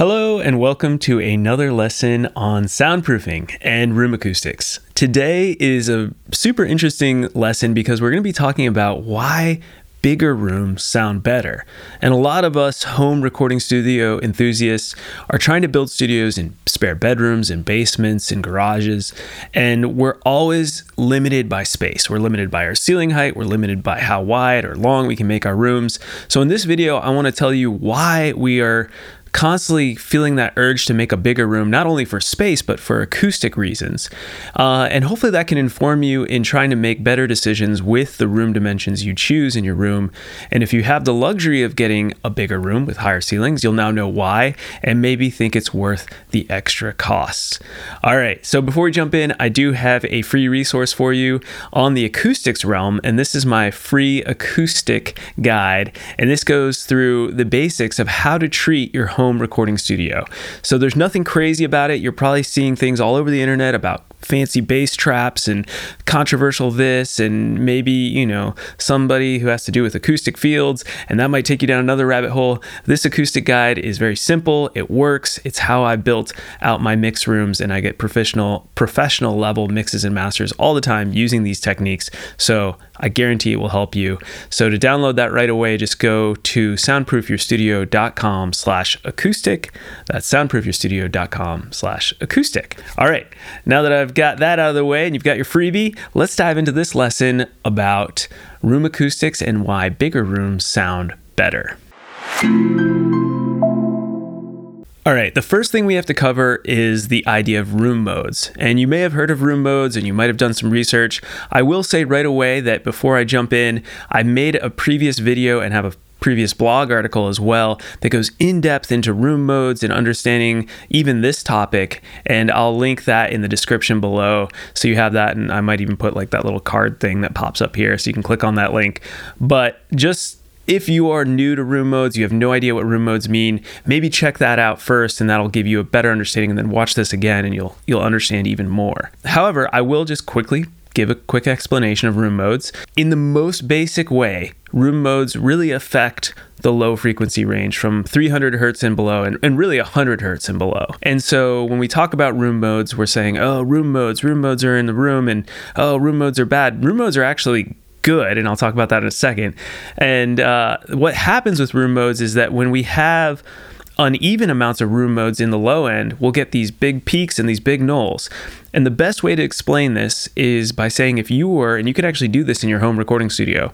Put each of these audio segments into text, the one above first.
Hello, and welcome to another lesson on soundproofing and room acoustics. Today is a super interesting lesson because we're going to be talking about why bigger rooms sound better. And a lot of us home recording studio enthusiasts are trying to build studios in spare bedrooms and basements and garages, and we're always limited by space. We're limited by our ceiling height, we're limited by how wide or long we can make our rooms. So in this video, I want to tell you why we are constantly feeling that urge to make a bigger room, not only for space, but for acoustic reasons. Uh, and hopefully that can inform you in trying to make better decisions with the room dimensions you choose in your room. And if you have the luxury of getting a bigger room with higher ceilings, you'll now know why and maybe think it's worth the extra costs. All right, so before we jump in, I do have a free resource for you on the acoustics realm, and this is my free acoustic guide. And this goes through the basics of how to treat your home recording studio. So there's nothing crazy about it. You're probably seeing things all over the internet about fancy bass traps and controversial this and maybe you know somebody who has to do with acoustic fields and that might take you down another rabbit hole. This acoustic guide is very simple. It works. It's how i built out my mix rooms and i get professional professional level mixes and masters all the time using these techniques. So i guarantee it will help you. So to download that right away just go to soundproofyourstudio.com slash acoustic. That's soundproofyourstudio.com slash acoustic. All right. Now that i've I've got that out of the way and you've got your freebie, let's dive into this lesson about room acoustics and why bigger rooms sound better. All right, the first thing we have to cover is the idea of room modes. And you may have heard of room modes and you might have done some research. I will say right away that before I jump in, I made a previous video and have a previous blog article as well that goes in depth into room modes and understanding even this topic. And I'll link that in the description below. So you have that. And I might even put like that little card thing that pops up here. So you can click on that link. But just if you are new to room modes, you have no idea what room modes mean, maybe check that out first and that'll give you a better understanding and then watch this again and you'll you'll understand even more. However, I will just quickly give a quick explanation of room modes. In the most basic way, room modes really affect the low frequency range from 300 hertz and below and, and really 100 hertz and below. And so when we talk about room modes, we're saying, oh, room modes, room modes are in the room, and oh, room modes are bad. Room modes are actually good, and I'll talk about that in a second. And uh, what happens with room modes is that when we have uneven amounts of room modes in the low end, we'll get these big peaks and these big nulls. And the best way to explain this is by saying if you were, and you could actually do this in your home recording studio,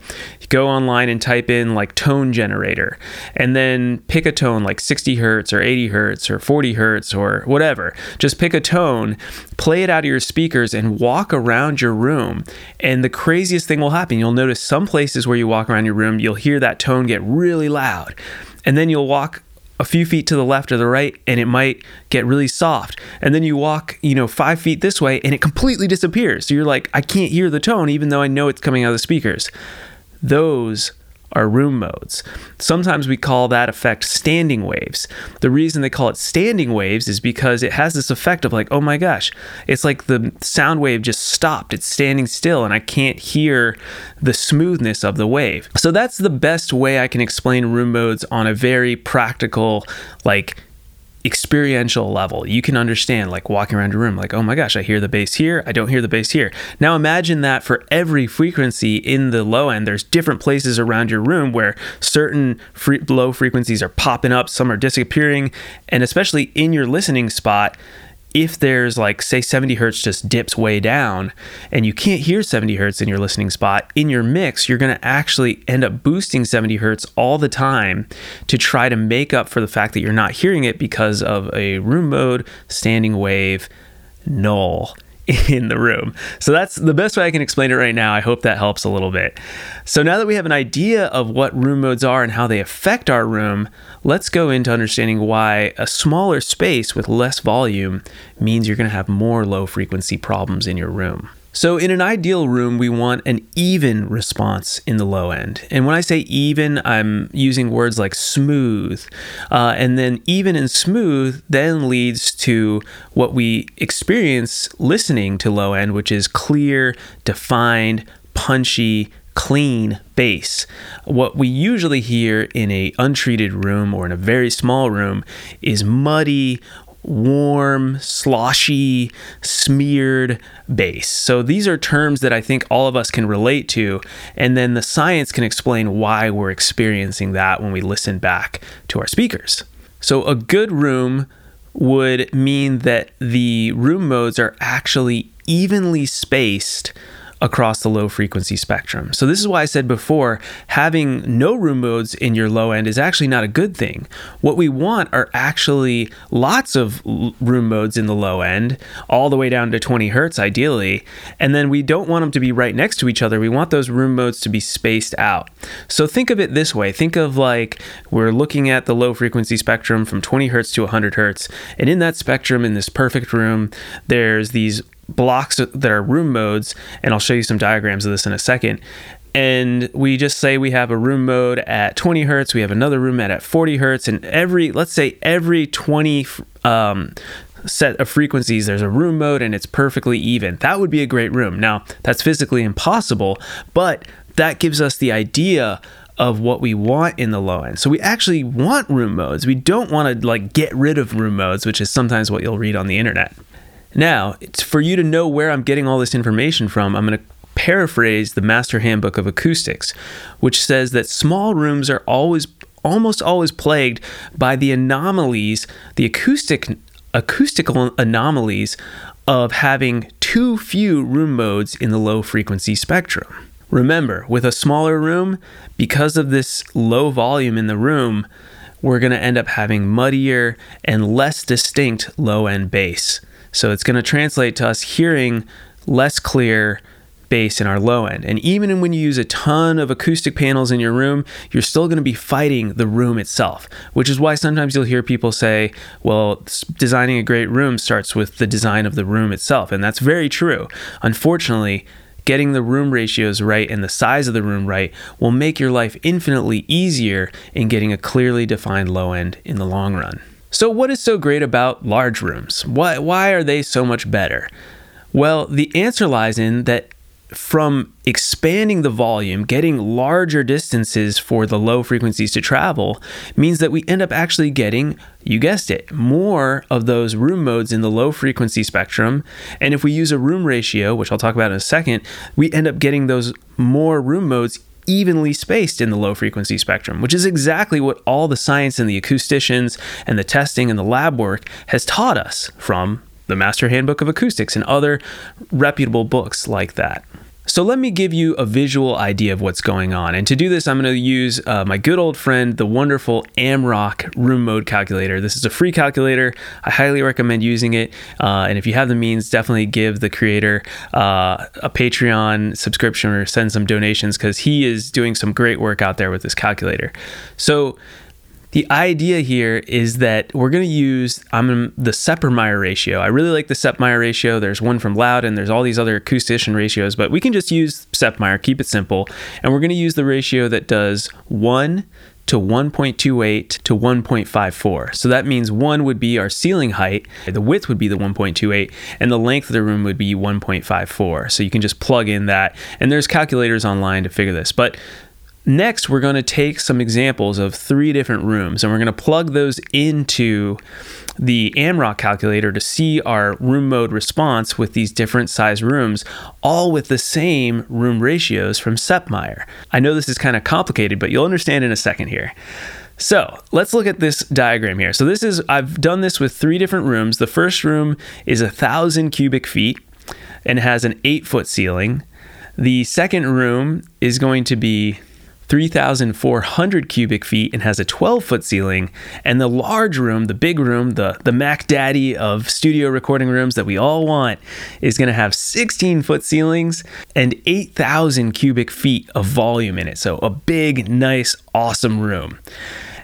go online and type in like tone generator, and then pick a tone like 60 hertz or 80 hertz or 40 hertz or whatever. Just pick a tone, play it out of your speakers, and walk around your room. And the craziest thing will happen. You'll notice some places where you walk around your room, you'll hear that tone get really loud. And then you'll walk a few feet to the left or the right and it might get really soft. And then you walk you know five feet this way and it completely disappears. So you're like i can't hear the tone even though i know it's coming out of the speakers. Those are room modes. Sometimes we call that effect standing waves. The reason they call it standing waves is because it has this effect of like, oh my gosh, it's like the sound wave just stopped. It's standing still and I can't hear the smoothness of the wave. So that's the best way I can explain room modes on a very practical, like experiential level. You can understand, like walking around your room, like, oh my gosh, I hear the bass here, I don't hear the bass here. Now imagine that for every frequency in the low end, there's different places around your room where certain free- low frequencies are popping up, some are disappearing, and especially in your listening spot if there's like say 70 hertz just dips way down and you can't hear 70 hertz in your listening spot in your mix you're going to actually end up boosting 70 hertz all the time to try to make up for the fact that you're not hearing it because of a room mode standing wave null in the room. So that's the best way I can explain it right now. I hope that helps a little bit. So now that we have an idea of what room modes are and how they affect our room, let's go into understanding why a smaller space with less volume means you're going to have more low frequency problems in your room. So, in an ideal room, we want an even response in the low end. And when I say even, I'm using words like smooth. Uh, and then even and smooth then leads to what we experience listening to low end, which is clear, defined, punchy, clean bass. What we usually hear in a untreated room or in a very small room is muddy warm, sloshy, smeared bass. So these are terms that I think all of us can relate to, and then the science can explain why we're experiencing that when we listen back to our speakers. So a good room would mean that the room modes are actually evenly spaced across the low frequency spectrum. So, this is why I said before having no room modes in your low end is actually not a good thing. What we want are actually lots of room modes in the low end, all the way down to 20 hertz ideally. And then we don't want them to be right next to each other. We want those room modes to be spaced out. So, think of it this way think of like we're looking at the low frequency spectrum from 20 hertz to 100 hertz. And in that spectrum, in this perfect room, there's these blocks that are room modes, and I'll show you some diagrams of this in a second. And we just say we have a room mode at 20 hertz, we have another room mode at 40 hertz, and every, let's say, every 20 um, set of frequencies, there's a room mode and it's perfectly even. That would be a great room. Now, that's physically impossible, but that gives us the idea of what we want in the low end. So we actually want room modes. We don't want to like get rid of room modes, which is sometimes what you'll read on the internet. Now, for you to know where I'm getting all this information from, I'm going to paraphrase the Master Handbook of Acoustics, which says that small rooms are always almost always plagued by the anomalies, the acoustic acoustical anomalies of having too few room modes in the low frequency spectrum. Remember, with a smaller room, because of this low volume in the room, we're going to end up having muddier and less distinct low end bass. So it's going to translate to us hearing less clear bass in our low end. And even when you use a ton of acoustic panels in your room, you're still going to be fighting the room itself, which is why sometimes you'll hear people say, well, designing a great room starts with the design of the room itself. And that's very true. Unfortunately, getting the room ratios right and the size of the room right will make your life infinitely easier in getting a clearly defined low end in the long run. So, what is so great about large rooms? Why, why are they so much better? Well, the answer lies in that from expanding the volume, getting larger distances for the low frequencies to travel means that we end up actually getting, you guessed it, more of those room modes in the low frequency spectrum. And if we use a room ratio, which I'll talk about in a second, we end up getting those more room modes evenly spaced in the low frequency spectrum, which is exactly what all the science and the acousticians and the testing and the lab work has taught us from the Master Handbook of Acoustics and other reputable books like that. So let me give you a visual idea of what's going on. And to do this, I'm going to use uh, my good old friend, the wonderful AMROC room mode calculator. This is a free calculator. I highly recommend using it. Uh, and if you have the means, definitely give the creator uh, a Patreon subscription or send some donations because he is doing some great work out there with this calculator. So the idea here is that we're going to use I'm the Sepmeyer ratio. I really like the Sepmeyer ratio. There's one from Louden there's all these other acoustician ratios, but we can just use Sepmeyer, keep it simple. And we're going to use the ratio that does 1 to 1.28 to 1.54. So that means 1 would be our ceiling height, the width would be the 1.28, and the length of the room would be 1.54. So you can just plug in that. And there's calculators online to figure this. But Next, we're going to take some examples of three different rooms and we're going to plug those into the AMROC calculator to see our room mode response with these different size rooms, all with the same room ratios from Sepmeyer. I know this is kind of complicated, but you'll understand in a second here. So let's look at this diagram here. So this is, I've done this with three different rooms. The first room is a thousand cubic feet and has an eight foot ceiling. The second room is going to be 3,400 cubic feet and has a 12 foot ceiling. And the large room, the big room, the, the Mac Daddy of studio recording rooms that we all want, is going to have 16 foot ceilings and 8,000 cubic feet of volume in it. So a big, nice, awesome room.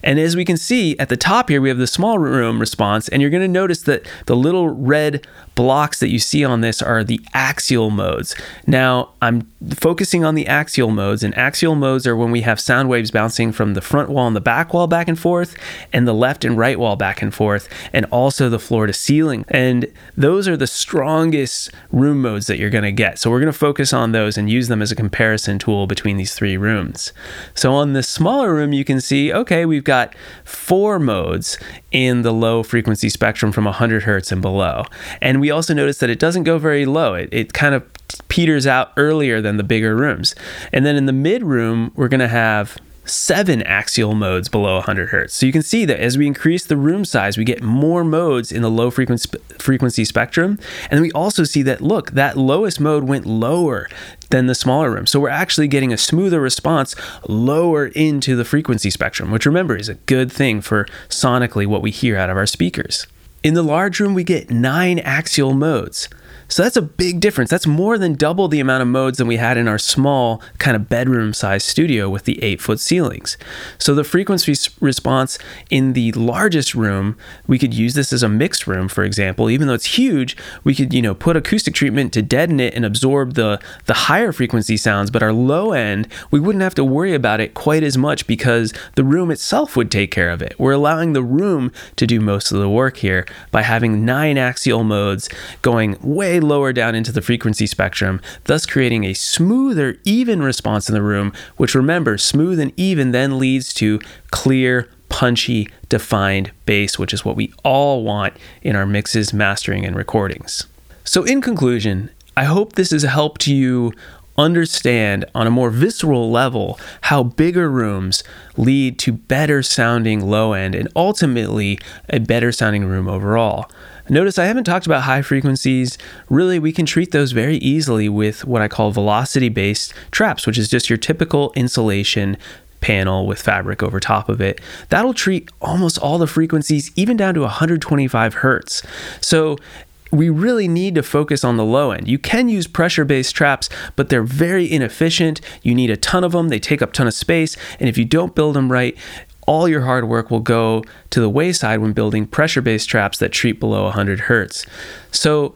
And as we can see at the top here, we have the small room response, and you're going to notice that the little red blocks that you see on this are the axial modes. Now, I'm focusing on the axial modes, and axial modes are when we have sound waves bouncing from the front wall and the back wall back and forth, and the left and right wall back and forth, and also the floor to ceiling. And those are the strongest room modes that you're going to get. So we're going to focus on those and use them as a comparison tool between these three rooms. So on the smaller room, you can see, okay, we've got four modes in the low frequency spectrum from 100 hertz and below. And we also notice that it doesn't go very low. It, it kind of peters out earlier than the bigger rooms. And then in the mid room, we're going to have seven axial modes below 100 hertz. So you can see that as we increase the room size, we get more modes in the low frequency frequency spectrum. And we also see that look, that lowest mode went lower than the smaller room. So we're actually getting a smoother response lower into the frequency spectrum, which remember is a good thing for sonically what we hear out of our speakers. In the large room, we get nine axial modes. So that's a big difference. That's more than double the amount of modes than we had in our small kind of bedroom sized studio with the eight foot ceilings. So the frequency response in the largest room, we could use this as a mixed room, for example. Even though it's huge, we could, you know, put acoustic treatment to deaden it and absorb the, the higher frequency sounds. But our low end, we wouldn't have to worry about it quite as much because the room itself would take care of it. We're allowing the room to do most of the work here by having nine axial modes going way lower down into the frequency spectrum, thus creating a smoother, even response in the room, which remember, smooth and even then leads to clear, punchy, defined bass, which is what we all want in our mixes, mastering, and recordings. So, in conclusion, I hope this has helped you understand on a more visceral level how bigger rooms lead to better sounding low end and ultimately a better sounding room overall. Notice I haven't talked about high frequencies. Really, we can treat those very easily with what I call velocity based traps, which is just your typical insulation panel with fabric over top of it. That'll treat almost all the frequencies, even down to 125 hertz. So we really need to focus on the low end. You can use pressure based traps, but they're very inefficient. You need a ton of them, they take up ton of space, and if you don't build them right, all your hard work will go to the wayside when building pressure based traps that treat below 100 hertz. So,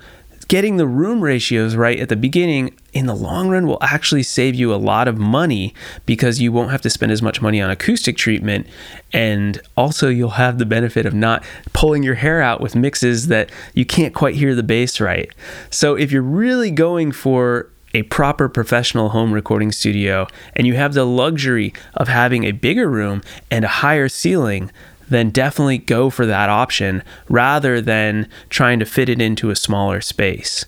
getting the room ratios right at the beginning in the long run will actually save you a lot of money because you won't have to spend as much money on acoustic treatment and also you'll have the benefit of not pulling your hair out with mixes that you can't quite hear the bass right. So if you're really going for a proper professional home recording studio and you have the luxury of having a bigger room and a higher ceiling, then definitely go for that option rather than trying to fit it into a smaller space.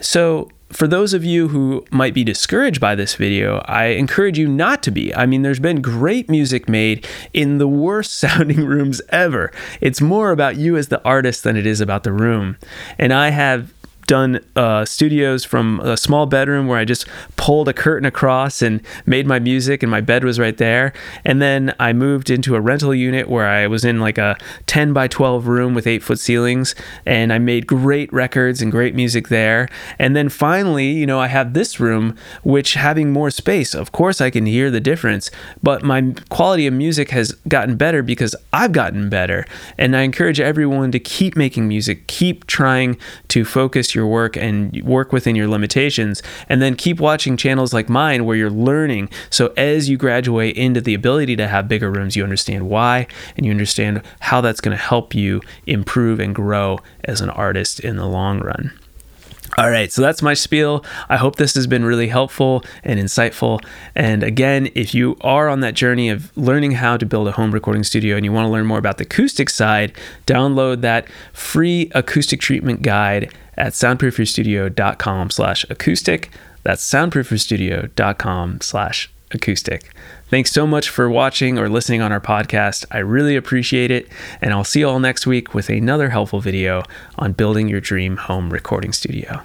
So, for those of you who might be discouraged by this video, I encourage you not to be. I mean, there's been great music made in the worst sounding rooms ever. It's more about you as the artist than it is about the room. And I have done uh, studios from a small bedroom where I just pulled a curtain across and made my music, and my bed was right there. And then I moved into a rental unit where I was in like a 10 by 12 room with eight foot ceilings, and I made great records and great music there. And then finally, you know, I have this room, which having more space, of course, I can hear the difference, but my quality of music has gotten better because I've gotten better. And I encourage everyone to keep making music, keep trying to focus your work and work within your limitations. And then keep watching channels like mine where you're learning. So as you graduate into the ability to have bigger rooms, you understand why and you understand how that's going to help you improve and grow as an artist in the long run. All right, so that's my spiel. I hope this has been really helpful and insightful. And again, if you are on that journey of learning how to build a home recording studio and you want to learn more about the acoustic side, download that free acoustic treatment guide at soundproofyourstudio.com slash acoustic. That's soundproofyourstudio.com slash acoustic. Thanks so much for watching or listening on our podcast. I really appreciate it. And I'll see you all next week with another helpful video on building your dream home recording studio.